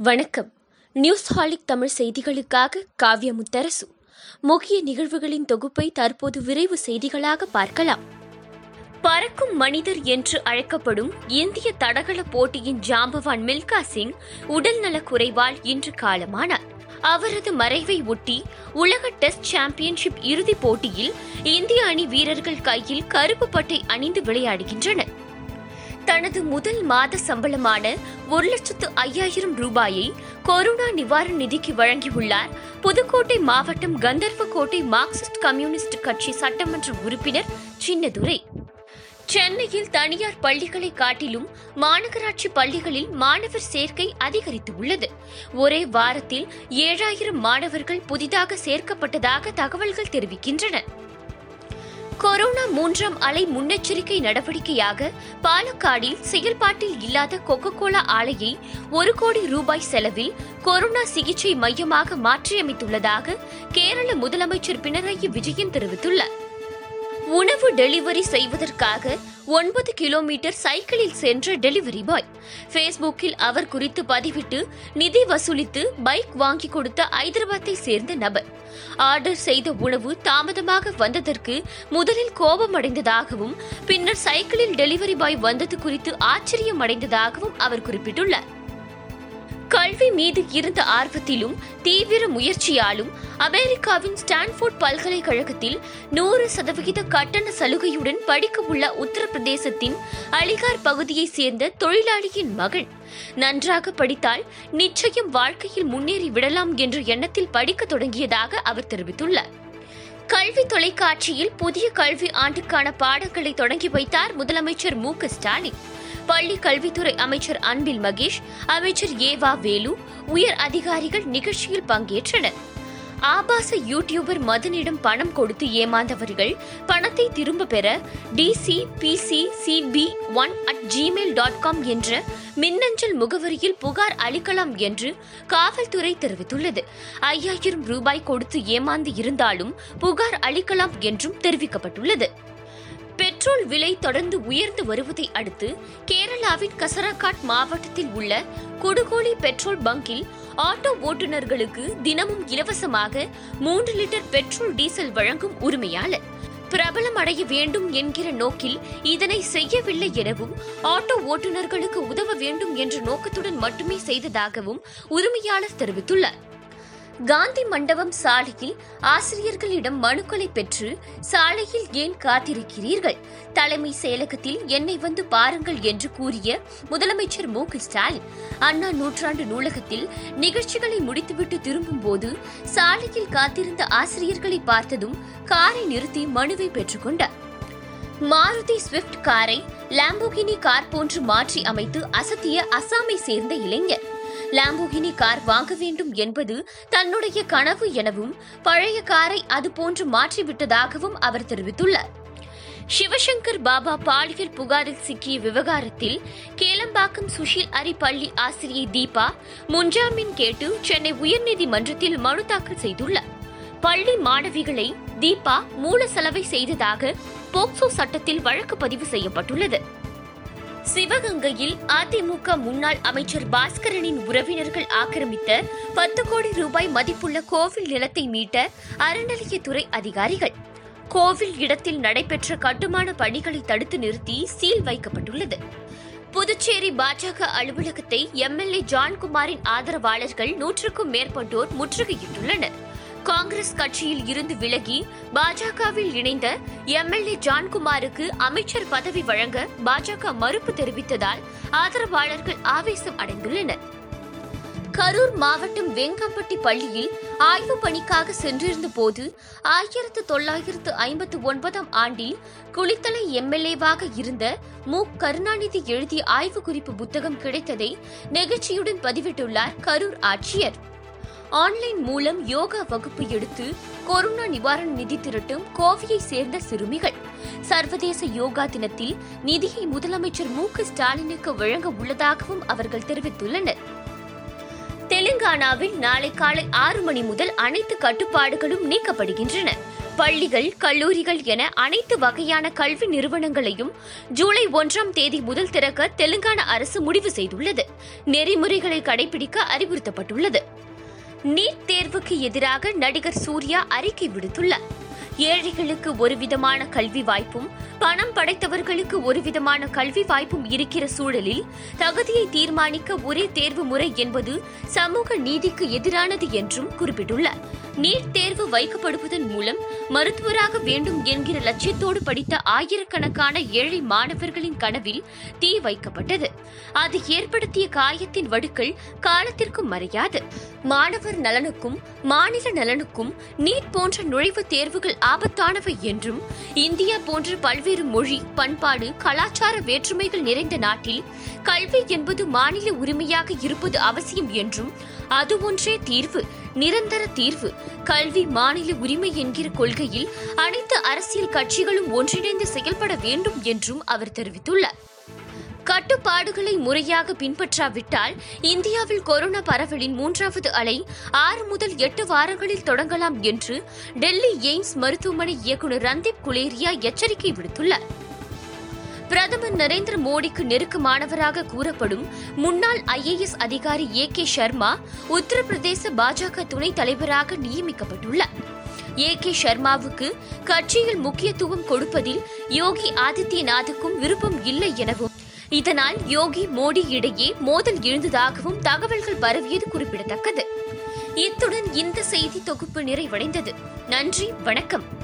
வணக்கம். நியூஸ் ஹாலிக் தமிழ் செய்திகளுக்காக காவ்ய முத்தரசு முக்கிய நிகழ்வுகளின் தொகுப்பை தற்போது விரைவு செய்திகளாக பார்க்கலாம். பறக்கும் மனிதர் என்று அழைக்கப்படும் இந்திய தடகள போட்டியின் ஜாம்பவான் மில்கா சிங் உடல்நலக் குறைவால் இன்று காலமானார். அவரது மறைவை ஒட்டி உலக டெஸ்ட் சாம்பியன்ஷிப் இறுதிப் போட்டியில் இந்திய அணி வீரர்கள் கையில் கருப்பு பட்டை அணிந்து விளையாடுகின்றனர். தனது முதல் மாத சம்பளமான ஒரு லட்சத்து ஐயாயிரம் ரூபாயை கொரோனா நிவாரண நிதிக்கு வழங்கியுள்ளார். புதுக்கோட்டை மாவட்டம் கந்தர்வக்கோட்டை மார்க்சிஸ்ட் கம்யூனிஸ்ட் கட்சி சட்டமன்ற உறுப்பினர் சின்னதுரை. சென்னையில் தனியார் பள்ளிகளை காட்டிலும் மாநகராட்சி பள்ளிகளில் மாணவர் சேர்க்கை அதிகரித்துள்ளது. ஒரே வாரத்தில் ஏழாயிரம் மாணவர்கள் புதிதாக சேர்க்கப்பட்டதாக தகவல்கள் தெரிவிக்கின்றன. கொரோனா மூன்றாம் அலை முன்னெச்சரிக்கை நடவடிக்கையாக பாலக்காடில் செயல்பாட்டில் இல்லாத கொக்கோ கோலா ஆலையை ஒரு கோடி ரூபாய் செலவில் கொரோனா சிகிச்சை மையமாக மாற்றியமைத்துள்ளதாக கேரள முதலமைச்சர் பினராயி விஜயன் தெரிவித்துள்ளார். உணவு டெலிவரி செய்வதற்காக ஒன்பது கிலோமீட்டர் சைக்கிளில் சென்ற டெலிவரி பாய். ஃபேஸ்புக்கில் அவர் குறித்து பதிவிட்டு நிதி வசூலித்து பைக் வாங்கி கொடுத்த ஐதராபாத்தை சேர்ந்த நபர். ஆர்டர் செய்த உணவு தாமதமாக வந்ததற்கு முதலில் கோபமடைந்ததாகவும் பின்னர் சைக்கிளில் டெலிவரி பாய் வந்தது குறித்து ஆச்சரியம் அடைந்ததாகவும் அவர் குறிப்பிட்டுள்ளார். கல்வி மீது இருந்த ஆர்வத்திலும் தீவிர முயற்சியாலும் அமெரிக்காவின் ஸ்டான்ஃபோர்ட் பல்கலைக்கழகத்தில் நூறு சதவிகித கட்டண சலுகையுடன் படிக்க உள்ள உத்தரப்பிரதேசத்தின் அலிகார் பகுதியைச் சேர்ந்த தொழிலாளியின் மகன். நன்றாக படித்தால் நிச்சயம் வாழ்க்கையில் முன்னேறி விடலாம் என்ற எண்ணத்தில் படிக்க தொடங்கியதாக அவர் தெரிவித்துள்ளார். கல்வி தொலைக்காட்சியில் புதிய கல்வி ஆண்டுக்கான பாடங்களை தொடங்கி வைத்தார் முதலமைச்சர் மு க ஸ்டாலின். பள்ளி கல்வித்துறை அமைச்சர் அன்பில் மகேஷ் அமைச்சர் ஏவா வேலு உயர் அதிகாரிகள் நிகழ்ச்சியில் பங்கேற்றனர். ஆபாச யூடியூபர் மதனிடம் பணம் கொடுத்து ஏமாந்தவர்கள் பணத்தை திரும்ப பெற D C P C C B one at Gmail dot com என்ற மின்னஞ்சல் முகவரியில் புகார் அளிக்கலாம் என்று காவல்துறை தெரிவித்துள்ளது. ஐயாயிரம் ரூபாய் கொடுத்து ஏமாந்து இருந்தாலும் புகார் அளிக்கலாம் என்றும் தெரிவிக்கப்பட்டுள்ளது. பெட்ரோல் விலை தொடர்ந்து உயர்ந்து வருவதை அடுத்து கேரளாவின் கசரகாட் மாவட்டத்தில் உள்ள கொடுகோலி பெட்ரோல் பங்கில் ஆட்டோ ஓட்டுநர்களுக்கு தினமும் இலவசமாக மூன்று லிட்டர் பெட்ரோல் டீசல் வழங்கும் உரிமையாளர். பிரபலம் அடைய வேண்டும் என்கிற நோக்கில் இதனை செய்யவில்லை எனவும் ஆட்டோ ஓட்டுநர்களுக்கு உதவ வேண்டும் என்ற நோக்கத்துடன் மட்டுமே செய்ததாகவும் உரிமையாளர் தெரிவித்துள்ளார். காந்தி மண்டபம் சாலையில் ஆசிரியர்களிடம் மனுக்களை பெற்று சாலையில் ஏன் காத்திருக்கிறீர்கள்? தலைமை செயலகத்தில் என்னை வந்து பாருங்கள் என்று கூறிய முதலமைச்சர் மு க ஸ்டாலின் அண்ணா நூற்றாண்டு நூலகத்தில் நிகழ்ச்சிகளை முடித்துவிட்டு திரும்பும்போது சாலையில் காத்திருந்த ஆசிரியர்களை பார்த்ததும் காரை நிறுத்தி மனுவை பெற்றுக்கொண்டார் மாருதி ஸ்விஃப்ட் காரை லாம்போகினி கார் போன்று மாற்றி அமைத்து அசத்திய அசாமை சேர்ந்த இளைஞர். லாம்போகினி கார் வாங்க வேண்டும் என்பது தன்னுடைய கனவு எனவும் பழைய காரை அதுபோன்று மாற்றிவிட்டதாகவும் அவர் தெரிவித்துள்ளார். சிவசங்கர் பாபா பாலியல் புகாரில் சிக்கிய விவகாரத்தில் கேளம்பாக்கம் சுஷில் அரி பள்ளி ஆசிரியை தீபா முன்ஜாமீன் கேட்டு சென்னை உயர்நீதிமன்றத்தில் மனு தாக்கல் செய்துள்ளார். பள்ளி மாணவிகளை தீபா மூல செலவை செய்ததாக போக்சோ சட்டத்தில் வழக்கு பதிவு செய்யப்பட்டுள்ளது. சிவகங்கையில் அதிமுக முன்னாள் அமைச்சர் பாஸ்கரனின் உறவினர்கள் ஆக்கிரமித்த பத்து கோடி ரூபாய் மதிப்புள்ள கோவில் நிலத்தை மீட்ட அறநிலையத்துறை அதிகாரிகள். கோவில் இடத்தில் நடைபெற்ற கட்டுமான பணிகளை தடுத்து நிறுத்தி சீல் வைக்கப்பட்டுள்ளது. புதுச்சேரி பாஜக அலுவலகத்தை எம்எல்ஏ ஜான்குமாரின் ஆதரவாளர்கள் நூற்றுக்கும் மேற்பட்டோர் முற்றுகையிட்டுள்ளனர். காங்கிரஸ் கட்சியில் இருந்து விலகி பாஜகவில் இணைந்த எம்எல்ஏ ஜான்குமாருக்கு அமைச்சர் பதவி வழங்க பாஜக மறுப்பு தெரிவித்ததால் ஆதரவாளர்கள் ஆவேசம் அடைந்துள்ளனர். கரூர் மாவட்டம் வெங்கம்பட்டி பள்ளியில் ஆய்வு பணிக்காக சென்றிருந்த போது ஆயிரத்து தொள்ளாயிரத்து ஐம்பத்து ஒன்பதாம் ஆண்டில் குளித்தலை எம்எல்ஏவாக இருந்த மு. கருணாநிதி எழுதிய ஆய்வு குறிப்பு புத்தகம் கிடைத்ததை நெகிழ்ச்சியுடன் பதிவிட்டுள்ளார் கரூர் ஆட்சியர். ஆன்லைன் மூலம் யோகா வகுப்பு எடுத்து கொரோனா நிவாரண நிதி திரட்டும் கோவையை சேர்ந்த சிறுமிகள். சர்வதேச யோகா தினத்தில் நிதியை முதலமைச்சர் மு ஸ்டாலினுக்கு வழங்க உள்ளதாகவும் அவர்கள் தெரிவித்துள்ளனர். தெலுங்கானாவில் நாளை காலை ஆறு மணி முதல் அனைத்து கட்டுப்பாடுகளும் நீக்கப்படுகின்றன. பள்ளிகள் கல்லூரிகள் என அனைத்து வகையான கல்வி நிறுவனங்களையும் ஜூலை ஒன்றாம் தேதி முதல் திறக்க தெலுங்கானா அரசு முடிவு செய்துள்ளது. நெறிமுறைகளை கடைபிடிக்க அறிவுறுத்தப்பட்டுள்ளது. நீட் தேர்வுக்கு எதிராக நடிகர் சூர்யா அறிக்கை விடுத்துள்ளார். ஏழைகளுக்கு ஒரு விதமான கல்வி வாய்ப்பும் பணம் படைத்தவர்களுக்கு ஒரு விதமான கல்வி வாய்ப்பும் இருக்கிற சூழலில் தகுதியை தீர்மானிக்க ஒரே தேர்வு முறை என்பது சமூக நீதிக்கு எதிரானது என்றும் குறிப்பிட்டுள்ளார். நீட் தேர்வு வைக்கப்படுவதன் மூலம் மருத்துவராக வேண்டும் என்கிற லட்சியத்தோடு படித்த ஆயிரக்கணக்கான ஏழை மாணவர்களின் கனவில் தீ வைக்கப்பட்டது. அது ஏற்படுத்திய காயத்தின் வடுக்கள் காலத்திற்கும் மறையாது. மாணவர் நலனுக்கும் மாநில நலனுக்கும் நீட் போன்ற நுழைவுத் தேர்வுகள் ஆபத்தானவை என்றும் இந்தியா போன்ற பல்வேறு மொழி பண்பாடு கலாச்சார வேற்றுமைகள் நிறைந்த நாட்டில் கல்வி என்பது மாநில உரிமையாக இருப்பது அவசியம் என்றும் அது ஒன்றே தீர்வு நிரந்தர தீர்வு. கல்வி மாநில உரிமை என்கிற கொள்கையில் அனைத்து அரசியல் கட்சிகளும் ஒன்றிணைந்து செயல்பட வேண்டும் என்றும் அவர் தெரிவித்துள்ளார். கட்டுப்பாடுகளை முறையாக பின்பற்றாவிட்டால் இந்தியாவில் கொரோனா பரவலின் மூன்றாவது அலை ஆறு முதல் எட்டு வாரங்களில் தொடங்கலாம் என்று டெல்லி எய்ம்ஸ் மருத்துவமனை இயக்குநர் ரந்தீப் குலேரியா எச்சரிக்கை விடுத்துள்ளார். பிரதமர் நரேந்திர மோடிக்கு நெருக்கமானவராக கூறப்படும் முன்னாள் ஐஏஎஸ் அதிகாரி ஏ கே சர்மா உத்தரப்பிரதேச பாஜக துணைத் தலைவராக நியமிக்கப்பட்டுள்ளார். ஏ கே சர்மாவுக்கு கட்சியில் முக்கியத்துவம் கொடுப்பதில் யோகி ஆதித்யநாத்துக்கும் விருப்பம் இல்லை எனவும் இதனால் யோகி மோடி இடையே மோதல் எழுந்ததாகவும் தகவல்கள் பரவியது குறிப்பிடத்தக்கது. இத்துடன் இந்த செய்தி தொகுப்பு நிறைவடைந்தது. நன்றி வணக்கம்.